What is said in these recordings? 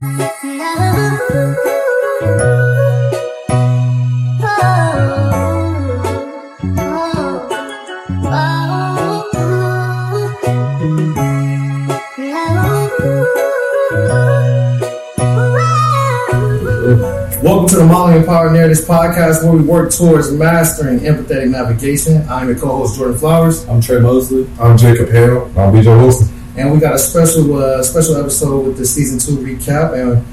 Welcome to the Modeling Empowered Narratives podcast, where we work towards mastering empathetic navigation. I'm your co-host Jordan Flowers, I'm Trey Mosley. I'm Jacob Hale. I'm BJ Wilson. And we got a special uh, special episode with the season two recap, and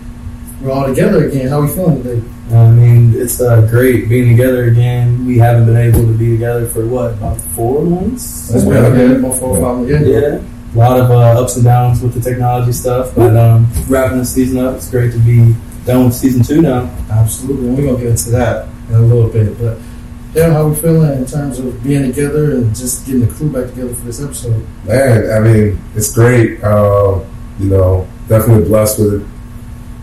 we're all together again. How are we feeling today? I mean, it's uh, great being together again. We haven't been able to be together for what about four months? That's been good. about four or five minutes. Yeah, a lot of uh, ups and downs with the technology stuff, but um, wrapping the season up. It's great to be done with season two now. Absolutely, and we're gonna get into that in a little bit. But yeah, how we feeling in terms of being together and just getting the crew back together for this episode? Man, I mean, it's great. Uh, you know, definitely blessed with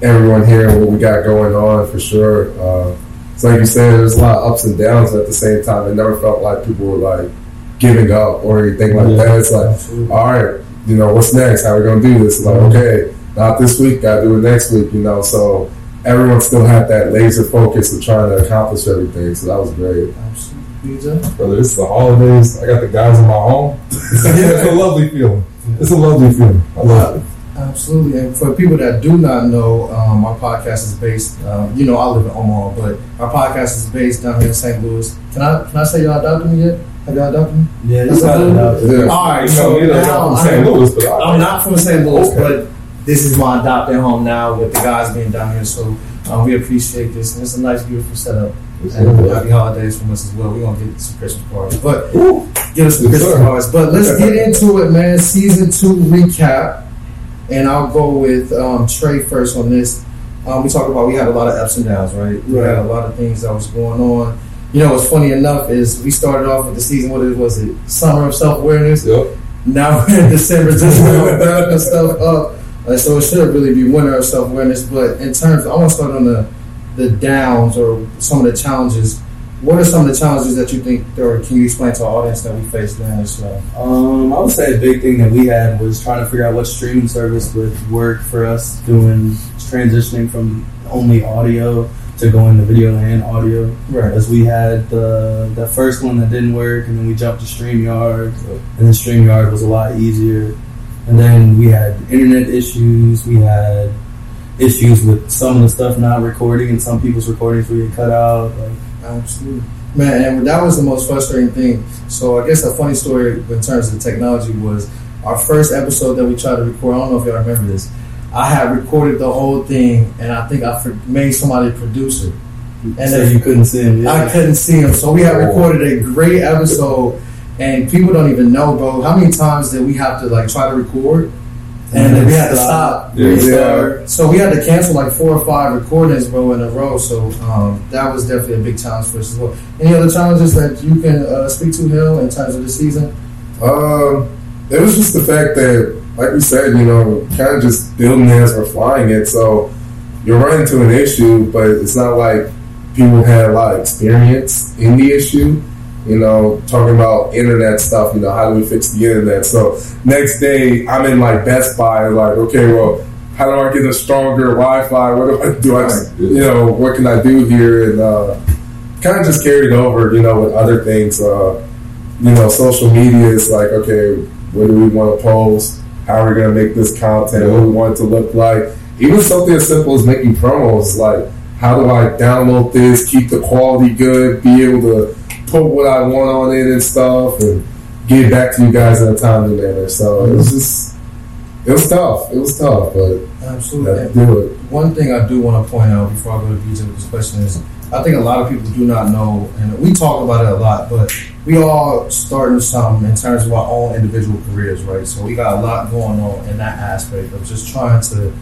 everyone here and what we got going on for sure. Uh, it's like you said, there's a lot of ups and downs but at the same time. It never felt like people were like giving up or anything like Yeah. that. It's like, Absolutely. all right, you know, what's next? How are we gonna do this? Like, okay, not this week, gotta do it next week, you know. So everyone still had that laser focus of trying to accomplish everything. So that was great. Absolutely, BJ. Brother, it's the holidays. I got the guys in my home. it's a lovely feeling. It's a lovely feeling. I love it. Absolutely, and for people that do not know, um, our podcast is based. Um, you know, I live in Omaha, but our podcast is based down here in St. Louis. Can I can I say y'all adopted me yet? Have y'all adopted me? Yeah, you got a it little- now. Yeah. All right, You so know, me, I'm now from St. Louis, but I, I'm not from St. Louis, Okay. but this is my adopted home now with the guys being down here. So um, we appreciate this, and it's a nice, beautiful setup. And happy holidays from us as well. We're gonna get some Christmas cards, but get us some Christmas cards. But let's get into it, man. Season two recap, and I'll go with um, Trey first on this. Um, we talked about we had a lot of ups and downs, right? We had a lot of things that was going on. You know, what's funny enough is we started off with the season. What it was it? Summer of self awareness. Yep. Now we're in December, just wrapping stuff up. Uh, so it should really be winter of self awareness. But in terms, I want to start on the the downs or some of the challenges. What are some of the challenges that you think, or can you explain to our audience that we faced during this show? Um, I would say a big thing that we had was trying to figure out what streaming service would work for us doing transitioning from only audio to going to video and audio. Right. As we had the the first one that didn't work, and then we jumped to StreamYard, and then StreamYard was a lot easier. And then we had internet issues. We had issues with some of the stuff not recording, and some people's recordings were cut out. Like, Absolutely. Man, and that was the most frustrating thing. So I guess a funny story in terms of the technology was our first episode that we tried to record. I don't know if y'all remember this. I had recorded the whole thing, and I think I made somebody produce it. And so then- you couldn't see him. I couldn't see him. So we had recorded a great episode, and people don't even know, bro. How many times did we have to like try to record, and then we had to stop, Yeah. restart. So we had to cancel like four or five recordings, bro, in a row. So um, that was definitely a big challenge for us as well. Any other challenges that you can uh, speak to, Hale, in terms of the season? Um, it was just the fact that, like we said, you know, kind of just building as we're flying it. So you're running into an issue, but it's not like people had a lot of experience in the issue. You know, talking about internet stuff. You know, how do we fix the internet? So next day, I'm in like Best Buy, like, okay, well, how do I get a stronger Wi-Fi? What do I do? I, just- you know, what can I do here? And uh, kind of just carried over, you know, with other things. Uh, you know, social media is like, okay, what do we want to post? How are we going to make this content? What do we want it to look like? Even something as simple as making promos, like how do I download this, keep the quality good, be able to put what I want on it and stuff, and get back to you guys in a timely manner. So it was just, it was tough. It was tough, but Absolutely. do it. One thing I do want to point out before I go to BJ with this question is I think a lot of people do not know, and we talk about it a lot, but we all starting something in terms of our own individual careers, right? So we got a lot going on in that aspect of just trying to,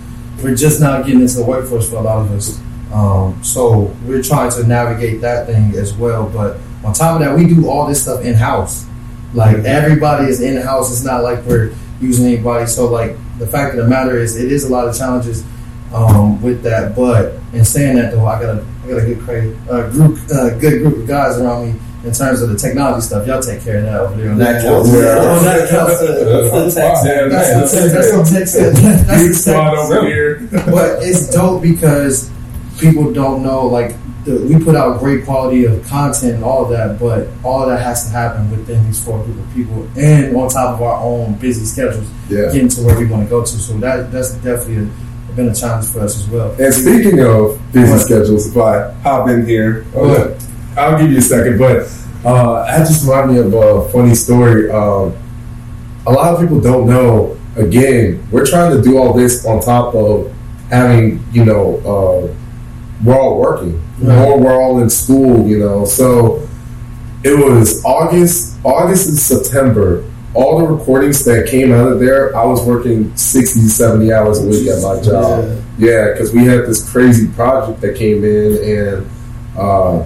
we're just now getting into the workforce for a lot of us. Um, so we're trying to navigate that thing as well. But on top of that, we do all this stuff in house. Like everybody is in house. It's not like we're using anybody. So like the fact of the matter is, it is a lot of challenges um, with that. But in saying that, though, I got a I got a good cra- uh, group, uh, good group of guys around me in terms of the technology stuff, y'all take care of that over there on That that counts. couch. Yeah. On that couch. That's the text. Yeah, That's the tech- that's the tech- that's the tech- over here. but it's dope because people don't know like the, we put out great quality of content and all of that, but all of that has to happen within these four group of people and on top of our own busy schedules, Yeah. getting to where we want to go to. So that that's definitely a, been a challenge for us as well. And speaking of busy What? schedules, if I hop in here, ahead. I'll give you a second. But uh, that just reminded me of a funny story. Um, a lot of people don't know. Again, we're trying to do all this on top of having, you know, uh, we're all working, Right. or we're all in school, you know. So it was August, August and September. All the recordings that came out of there, I was working 60 70 hours a week at my job. Yeah, because we had this crazy project that came in, and uh,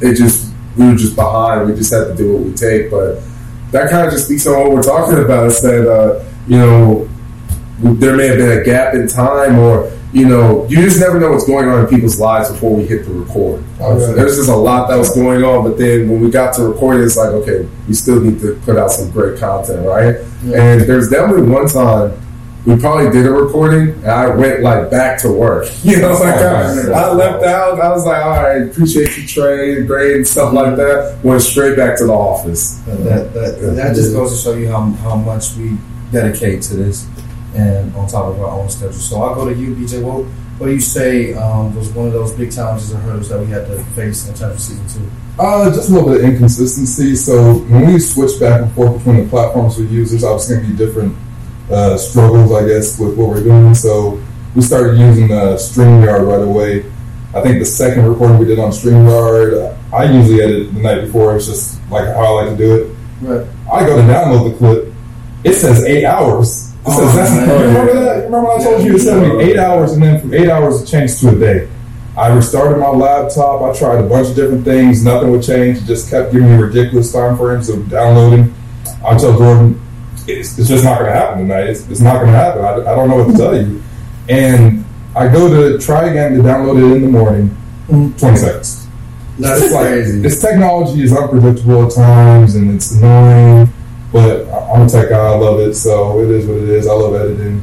it just we were just behind. We just had to do what we take. But that kind of just speaks on what we're talking about. Is that uh, you know there may have been a gap in time, or you know you just never know what's going on in people's lives before we hit the record. Oh, There was just a lot that was going on, but then when we got to record, it's like okay, we still need to put out some great content, right? And there's definitely one time we probably did a recording, and I went like back to work. You know, like I, I left out. I was like, all right, appreciate you, Trey, great and stuff like that. Went straight back to the office. That that, that just goes to show you how, how much we dedicate to this, and on top of our own schedule. So I'll go to you, BJ. What what do you say um, was one of those big challenges or hurdles that we had to face in terms of season two? Uh, just a little bit of inconsistency. So when we switch back and forth between the platforms we use, there's obviously going to be different uh, struggles, I guess, with what we're doing. So we started using uh, StreamYard right away. I think the second recording we did on StreamYard, I usually edit the night before. It's just like how I like to do it. Right. I go to download the clip. It says eight hours. It Oh, says that's, man. Oh, you remember that? Remember when I told you it said me eight hours, and then from eight hours it changed to a day. I restarted my laptop. I tried a bunch of different things. Nothing would change. It just kept giving me ridiculous time frames of downloading. I tell Jordan, it's, it's just not going to happen tonight. It's, it's not going to happen. I, I don't know what to tell you. And I go to try again to download it in the morning. Twenty seconds. That's It's like crazy. this technology is unpredictable at times, and it's annoying. But I- I'm a tech guy. I love it, so it is what it is. I love editing,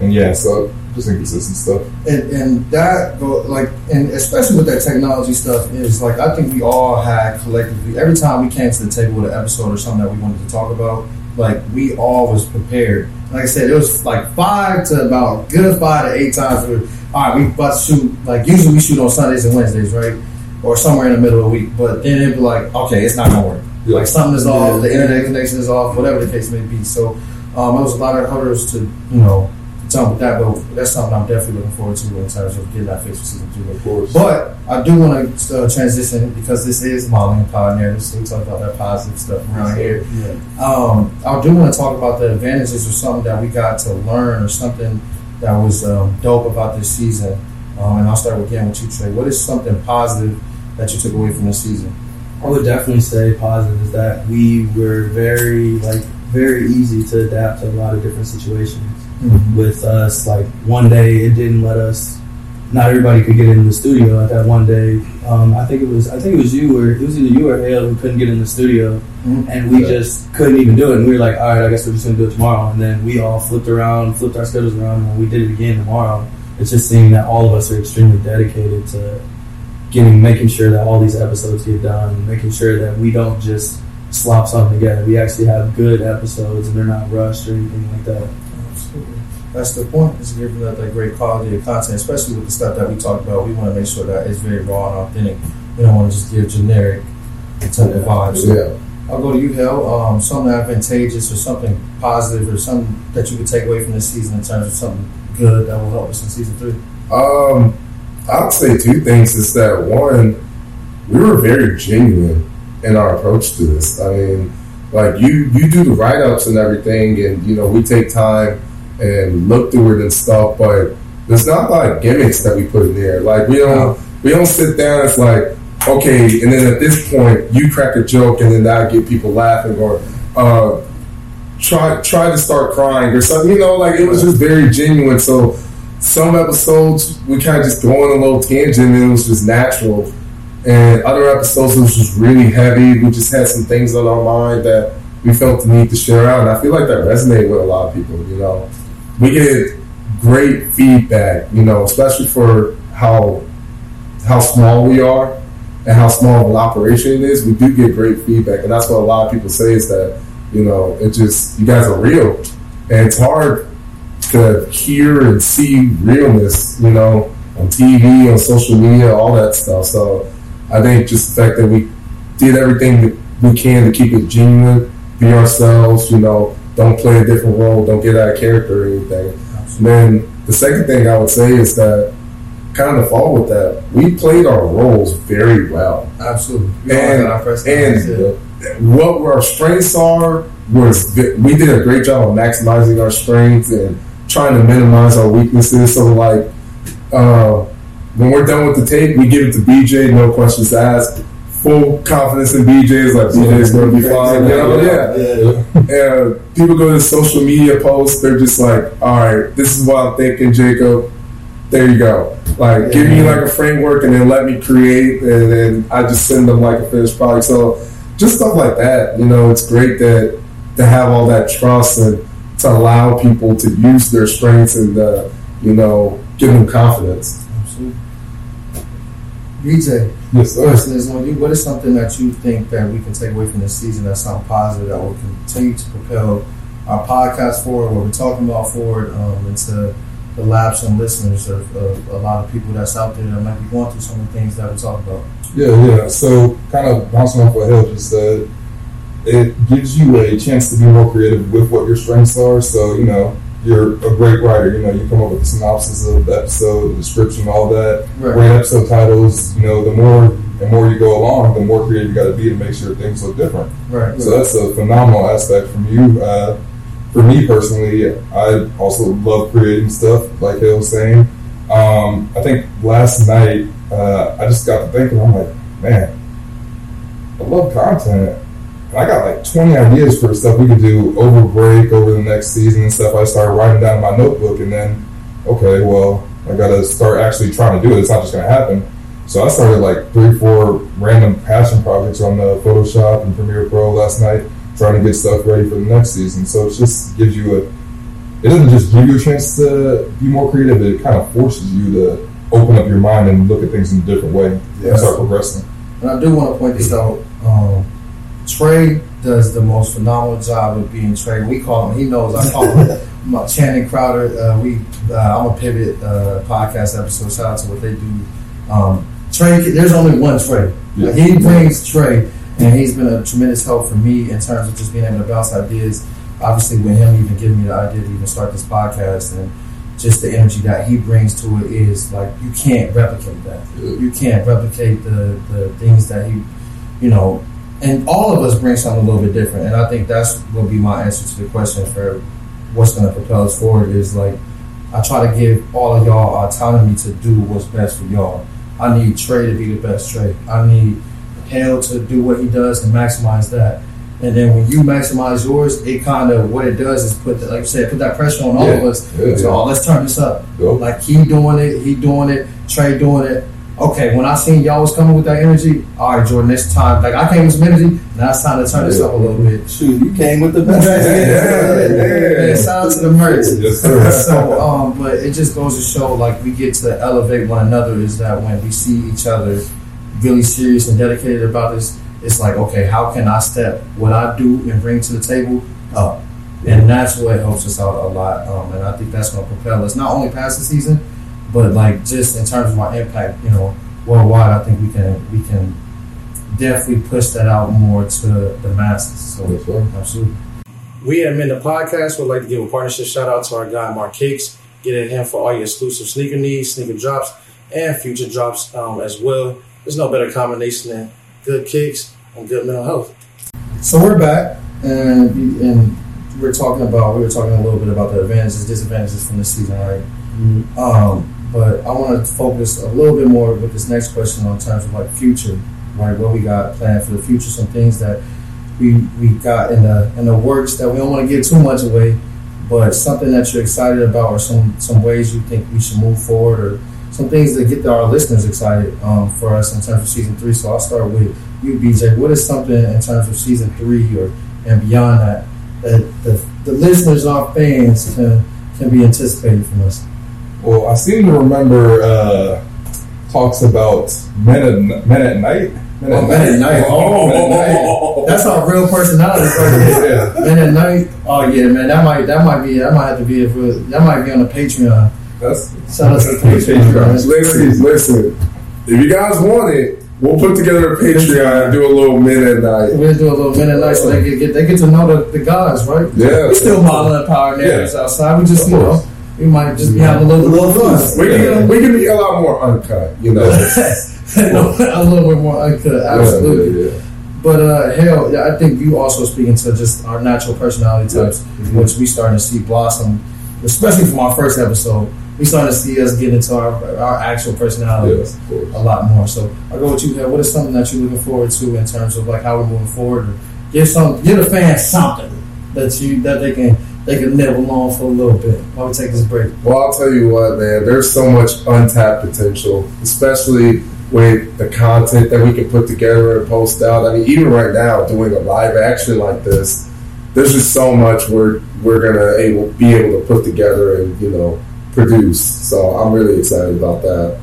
and yeah, so just inconsistent stuff. and, and that like and especially with that technology stuff is like I think we all had collectively every time we came to the table with an episode or something that we wanted to talk about like we all was prepared like I said it was like five to about good five to eight times we were, all right we about to shoot like usually we shoot on Sundays and Wednesdays right or somewhere in the middle of the week but then it'd be like okay it's not gonna work Yeah. like something is off the internet connection is off whatever the case may be so um, it was a lot of hurdles to you know done with that, but that's something I'm definitely looking forward to in terms of getting that fixed for season two. Of course. But I do want to uh, transition because this is modeling and pioneering, so we talk about that positive stuff around here. Um, I do want to talk about the advantages or something that we got to learn or something that was um, dope about this season. Um, and I'll start again with you, Trey. What is something positive that you took away from this season? I would definitely say positive is that we were very like very easy to adapt to a lot of different situations. With us, like one day it didn't let us. Not everybody could get in the studio at that one day. Um, I think it was I think it was you or it was either you or Hale who couldn't get in the studio, Mhm. and we Yeah. just couldn't even do it. And we were like, all right, I guess we're just gonna do it tomorrow. And then we all flipped around, flipped our schedules around, and we did it again tomorrow. It's just seeing that all of us are extremely dedicated to getting making sure that all these episodes get done, making sure that we don't just slop something together. We actually have good episodes and they're not rushed or anything like that. Absolutely. That's the point. Is giving that, that great quality of content, especially with the stuff that we talk about. We want to make sure that it's very raw and authentic. We don't want to just give generic type of vibes. Yeah. I'll go to you, Hale. Um, something advantageous or something positive or something that you could take away from this season in terms of something good that will help us in season three. Um, I'd say two things. Is that one, we were very genuine in our approach to this. I mean, like you, you do the write ups and everything, and you know we take time and look through it and stuff. But there's not like gimmicks that we put in there. Like we don't, we don't sit down. It's like okay, and then at this point you crack a joke, and then that get people laughing or. Uh, try try to start crying or something. You know, like it was just very genuine. So some episodes we kind of just go on a little tangent and it was just natural. And other episodes it was just really heavy. We just had some things on our mind that we felt the need to share out, and I feel like that resonated with a lot of people. You know, we get great feedback. You know, especially for how how small we are and how small of an operation it is. We do get great feedback, and that's what a lot of people say is that you know it just you guys are real, and it's hard to hear and see realness. You know, on TV, on social media, all that stuff. So I think just the fact that we did everything that we can to keep it genuine, be ourselves, you know, don't play a different role, don't get out of character or anything. And then the second thing I would say is that kind of fall with that, we played our roles very well. Absolutely. We And, and what our strengths are was we did a great job of maximizing our strengths and trying to minimize our weaknesses. So like uh, when we're done with the tape, we give it to BJ, no questions asked. Full confidence in BJ is like BJ is going to be fine. You know? Yeah. And people go to social media posts, they're just like, all right, this is what I'm thinking, Jacob. There you go. Like, give me like a framework and then let me create, and then I just send them like a finished product. So, just stuff like that. You know, it's great that to have all that trust and to allow people to use their strengths and uh, you know give them confidence. Absolutely. BJ, Yes, sir. question is on you. What is something that you think that we can take away from this season that's something positive that will continue to propel our podcast forward, what we're talking about forward, um, into the lives and listeners of, of a lot of people that's out there that might be going through some of the things that we talk about? Yeah, yeah. So, kind of bouncing off what Hale just said, it gives you a chance to be more creative with what your strengths are. So, you know, you're a great writer. You know, you come up with the synopsis of the episode, the description, all that. Right. Great episode titles. You know, the more the more you go along, the more creative you got to be to make sure things look different. Right. So that's a phenomenal aspect from you. Uh, for me personally, I also love creating stuff, like Hale was saying. Um, I think last night uh, I just got to thinking, I'm like, man, I love content. I got like 20 ideas for stuff we could do over break, over the next season and stuff. I started writing down in my notebook, and then, okay, well, I got to start actually trying to do it. It's not just going to happen. So I started like three, four random passion projects on the Photoshop and Premiere Pro last night, trying to get stuff ready for the next season. So it just gives you a, it doesn't just give you a chance to be more creative, it kind of forces you to open up your mind and look at things in a different way and start progressing. And I do want to point this out. Um, Trey does the most phenomenal job of being Trey. We call him. He knows. I call him my Channing Crowder. Uh, we. Uh, I'm a pivot uh, podcast episode. Shout out to what they do. Um, Trey. There's only one Trey. Yeah. He brings Trey, and he's been a tremendous help for me in terms of just being able to bounce ideas. Obviously, with him even giving me the idea to even start this podcast and just the energy that he brings to it is like you can't replicate that. You can't replicate the the things that he, you know, and all of us bring something a little bit different. And I think that's will be my answer to the question for what's going to propel us forward is like I try to give all of y'all autonomy to do what's best for y'all. I need Trey to be the best Trey. I need Hale to do what he does and maximize that. And then when you maximize yours, it kind of what it does is put, the, like you said, put that pressure on all Yeah. of us. Yeah, so yeah. let's turn this up. Dope. Like he doing it, he doing it, Trey doing it. Okay, when I seen y'all was coming with that energy, all right, Jordan, this time, like I came with some energy, now it's time to turn this Yeah. up a little bit. Shoot, you came with the best. yeah, yeah. Shout out to the merch. Yes. So, um, but it just goes to show, like we get to elevate one another. Is that when we see each other really serious and dedicated about this, it's like, okay, how can I step what I do and bring to the table up? And that's what helps us out a lot. Um, and I think that's going to propel us not only past the season, but like just in terms of our impact, you know, worldwide. I think we can we can definitely push that out more to the masses. So, Yes, sir. absolutely. We at the Podcast would like to give a partnership shout out to our guy Mark Cakes. Get at him for all your exclusive sneaker needs, sneaker drops, and future drops um, as well. There's no better combination than good kicks and good mental health. So we're back, and and we're talking about we were talking a little bit about the advantages, disadvantages from this season, right? Um, but I want to focus a little bit more with this next question on terms of like future, right? What we got planned for the future, some things that we we got in the in the works that we don't want to give too much away, but something that you're excited about, or some some ways you think we should move forward, or some things that get our listeners excited um, for us in terms of season three. So I'll start with you, BJ. What is something in terms of season three or and beyond that that the, the listeners, our fans, can can be anticipating from us? Well, I seem to remember uh, talks about men at, men at night. Men Oh, Men at Night. Oh, Men at Night. oh, that's our real personality. Yeah, Men at Night. Oh yeah, man. That might that might be that might have to be that might be on the Patreon. that's Shout out to the Patreon. Listen, listen. If you guys want it, we'll put together a Patreon and do a little men at night. We'll do a little men at night so they get, get they get to know the, the guys, right? Yeah. We still Modeling Empowered Narratives outside. We just you know. We might just be having a little, a little fun. We can, we can be a lot more uncut, you know. a little bit more uncut, absolutely. Yeah, yeah, yeah. But uh, hell, yeah, I think you also speaking to just our natural personality types, Mhm. which we starting to see blossom, especially from our first episode. We starting to see us get into our our actual personalities a lot more. So I go with you here. What is something that you're looking forward to in terms of like how we're moving forward? Or give some, give the fans something that you that they can they can nibble on for a little bit while we take this break. Well, I'll tell you what, man. There's so much untapped potential, especially with the content that we can put together and post out. I mean, even right now, doing a live action like this, there's just so much we're we're gonna able be able to put together and you know produce. So I'm really excited about that.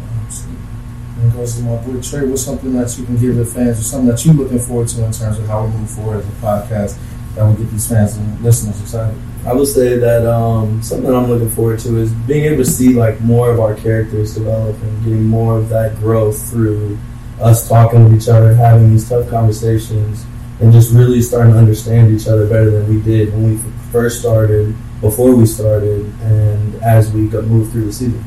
And goes to my boy Trey. What's something that you can give the fans, or something that you're looking forward to in terms of how we move forward as a podcast that will get these fans and listeners excited? I would say that um, something I'm looking forward to is being able to see like more of our characters develop and getting more of that growth through us talking with each other, having these tough conversations, and just really starting to understand each other better than we did when we first started, before we started, and as we got moved through the seasons.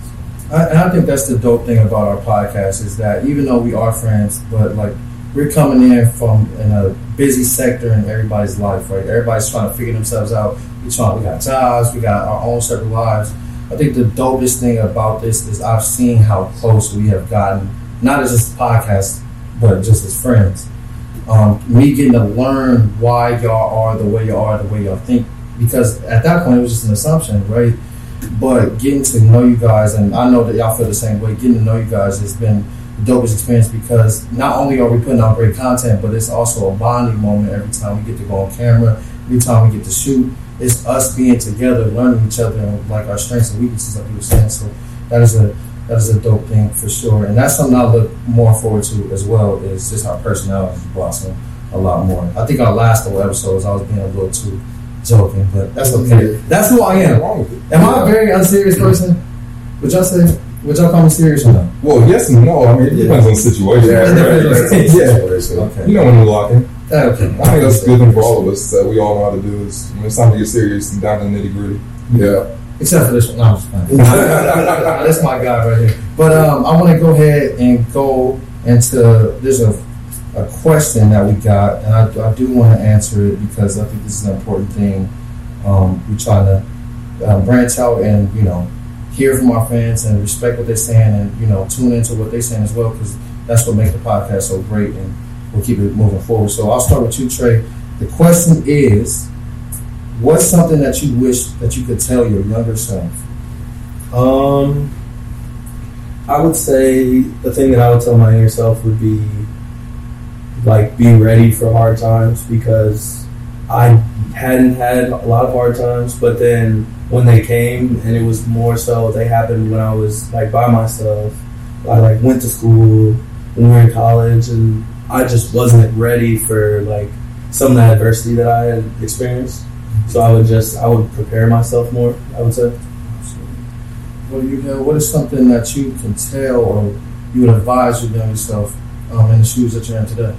I, and I think that's the dope thing about our podcast is that even though we are friends, but like we're coming in from in a busy sector in everybody's life, right? Everybody's trying to figure themselves out. We trying, we got jobs, we got our own separate lives. I think the dopest thing about this is I've seen how close we have gotten, not as just podcast, but just as friends. Um, me getting to learn why y'all are the way you are, the way y'all think, because at that point it was just an assumption, right? But getting to know you guys, and I know that y'all feel the same way. Getting to know you guys has been dopest experience because not only are we putting out great content, but it's also a bonding moment every time we get to go on camera, every time we get to shoot. It's us being together, learning each other, and like our strengths and weaknesses, like you were saying. So that is a that is a dope thing for sure, and that's something I look more forward to as well. Is just our personalities blossom a lot more. I think our last little episodes, I was being a little too joking, but that's okay. Mm-hmm. That's who I am. wrong with it? Am I a very unserious person? Would y'all say? Would y'all call me serious or no? Well, yes and no. I mean, it depends on the situation. Yeah, right, the Yeah. situation. Okay. You know when you're locking. Okay. I think that's a good thing for all of us that we all know how to do is when it's time to get serious and down to the nitty gritty. Yeah. Except for this one. No. That's my guy right here. But um, I want to go ahead and go into there's a, a question that we got, and I, I do want to answer it because I think this is an important thing. Um, we try to um, branch out and you know hear from our fans and respect what they're saying, and you know tune into what they're saying as well because that's what makes the podcast so great, and we'll keep it moving forward. So I'll start with you, Trey. The question is, what's something that you wish that you could tell your younger self? Um, I would say the thing that I would tell my younger self would be like be ready for hard times because I hadn't had a lot of hard times, but then when they came and it was more so they happened when I was like by myself. I like went to school when we were in college and I just wasn't ready for like some of the adversity that I had experienced. So I would just I would prepare myself more. I would say. Do you know? What is something that you can tell or you would advise your younger self um, in the shoes that you're in today?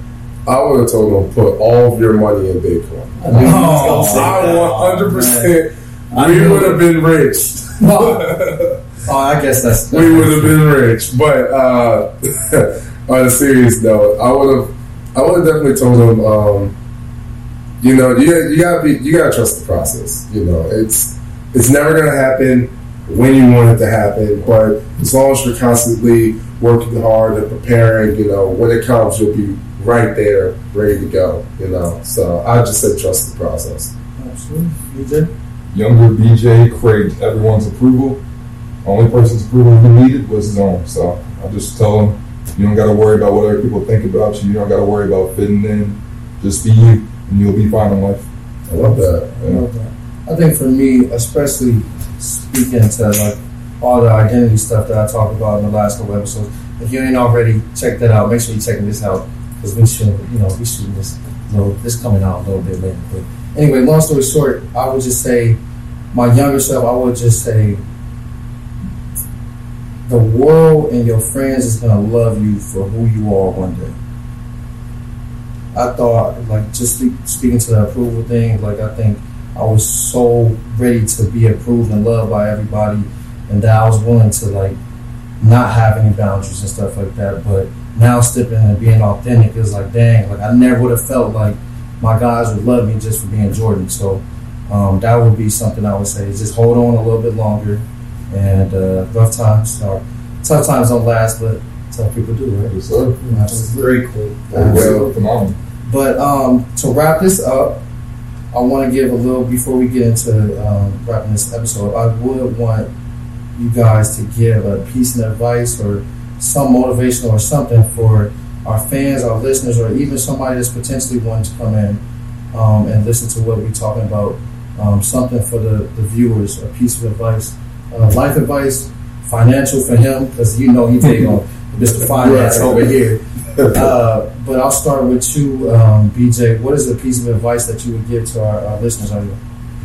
I would have told him put all of your money in Bitcoin. I knew he was gonna say I 100. percent We would have been rich. Oh, I guess that's. we would have been rich. But uh, on a serious note, I would have, I would have definitely told him. um, you know, you you gotta be, you gotta trust the process. You know, it's it's never gonna happen when you want it to happen, but as long as you're constantly working hard and preparing, you know, when it comes, you'll be right there, ready to go. You know, so I just say trust the process. Absolutely. You did? Younger BJ craved everyone's approval. Only person's approval he needed was his own. So I just tell him, you don't got to worry about what other people think about you. You don't got to worry about fitting in. Just be you, and you'll be fine in life. I love that. I love that. I think for me, especially speaking to like all the identity stuff that I talked about in the last couple episodes, if you ain't already checked that out, make sure you checking this out because we should, you know, we shooting this little, this coming out a little bit later. But anyway, long story short, I would just say, my younger self, I would just say, the world and your friends is gonna love you for who you are one day. I thought, like, just speak, speaking to the approval thing, like, I think I was so ready to be approved and loved by everybody, and that I was willing to, like, not have any boundaries and stuff like that. But now stepping and being authentic is like, dang, like, I never would have felt like my guys would love me just for being Jordan. So, um, that would be something I would say is just hold on a little bit longer. And uh, rough times, or tough times don't last, but tough people do, right? Yes, sir. That's very cool. Well, phenomenal. But um, to wrap this up, I want to give a little before we get into um, wrapping this episode. I would want you guys to give a piece of advice or some motivation or something for our fans, our listeners, or even somebody that's potentially wanting to come in um, and listen to what we're talking about. Um, something for the, the viewers, a piece of advice, uh, life advice, financial for him because you know he big on Mr. Finance over here. Uh, but I'll start with you, um, BJ. What is a piece of advice that you would give to our, our listeners out here?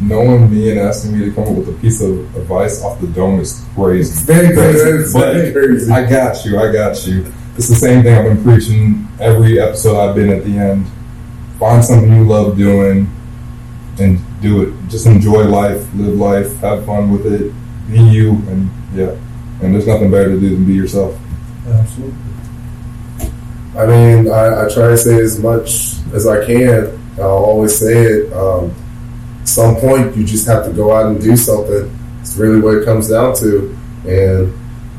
Knowing me and asking me to come up with a piece of advice off the dome is crazy. Very That's But very crazy. I got you. I got you. It's the same thing I've been preaching every episode I've been at the end. Find something you love doing and do it. Just enjoy life, live life, have fun with it, be you, and yeah. And there's nothing better to do than be yourself. Absolutely. I mean, I, I try to say as much as I can. I'll always say it. Um, some point, you just have to go out and do something. It's really what it comes down to. And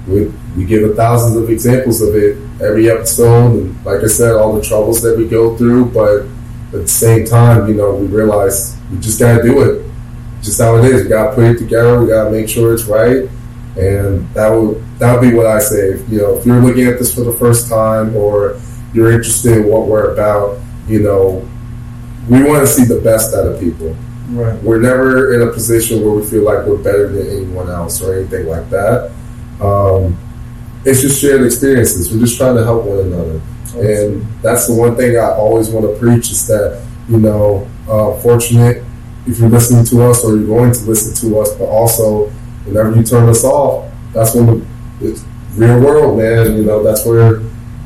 we, we give a thousands of examples of it every episode. And like I said, all the troubles that we go through. But at the same time, you know, we realize we just got to do it. Just how it is. We got to put it together. We got to make sure it's right. And that would that would be what I say. If, you know, if you're looking at this for the first time, or you're interested in what we're about, you know, we want to see the best out of people. Right. We're never in a position where we feel like we're better than anyone else or anything like that. Um, it's just shared experiences. We're just trying to help one another, and that's the one thing I always want to preach is that you know, uh, fortunate if you're listening to us or you're going to listen to us, but also whenever you turn us off, that's when the it's real world, man. You know, that's where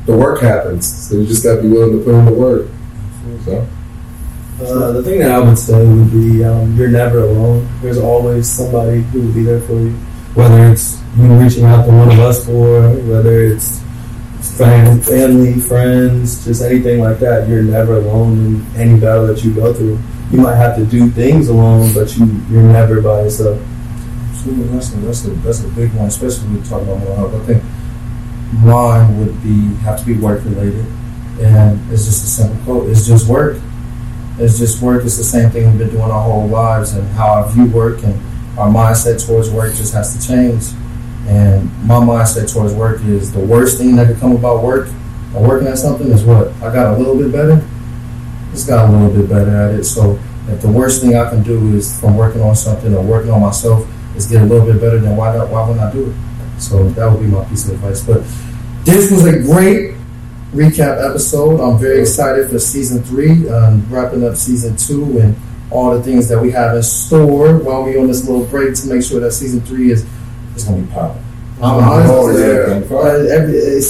the work happens. So you just got to be willing to put in the work. So Uh, the thing that I would say would be um, you're never alone. There's always somebody who will be there for you. Whether it's you reaching out to one of us for, whether it's fam- family, friends, just anything like that, you're never alone in any battle that you go through. You might have to do things alone, but you you're never by yourself. That's a, that's a, that's a big one, especially when we talk about mental health. I think mine would be have to be work related, and it's just a simple quote. It's just work. It's just work. It's the same thing we've been doing our whole lives, and how I view work and our mindset towards work just has to change. And my mindset towards work is the worst thing that could come about work or working at something is what I got a little bit better. Just got a little bit better at it. So if the worst thing I can do is from working on something or working on myself is get a little bit better, then why not? Why would I do it? So that would be my piece of advice. But this was a great recap episode. I'm very excited for season three, um, wrapping up season two, and all the things that we have in store while we on this little break to make sure that season three is is going to be popping. I'm honest. Oh.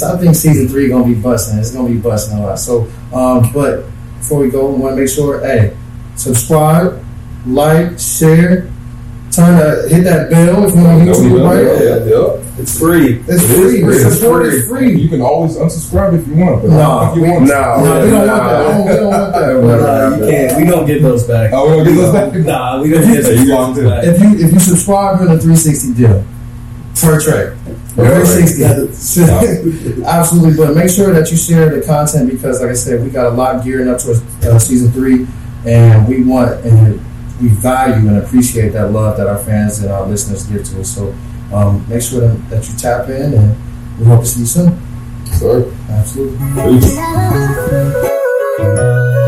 Uh, I think season three gonna be busting. It's gonna be busting a lot. So, um, but before we go, we want to make sure, hey, subscribe, like, share, turn uh, hit that bell if you want to YouTube, right? yeah, yeah. It's free. It's It is free. free. The It's support free. is free. You can always unsubscribe if you want, but No. I you want to. No, No, we don't want that. We don't want that. Nah. But, you can't. We don't get those back. Oh, we don't get those back? Nah, we don't get those back. if you if you subscribe, you're in a 360 deal per track. Yeah, 360. Absolutely, but make sure that you share the content because, like I said, we got a lot gearing up towards uh, season three, and we want and we value and appreciate that love that our fans and our listeners give to us. So um, make sure that, that you tap in, and we hope to see you soon. So, Absolutely. Peace. Thank you.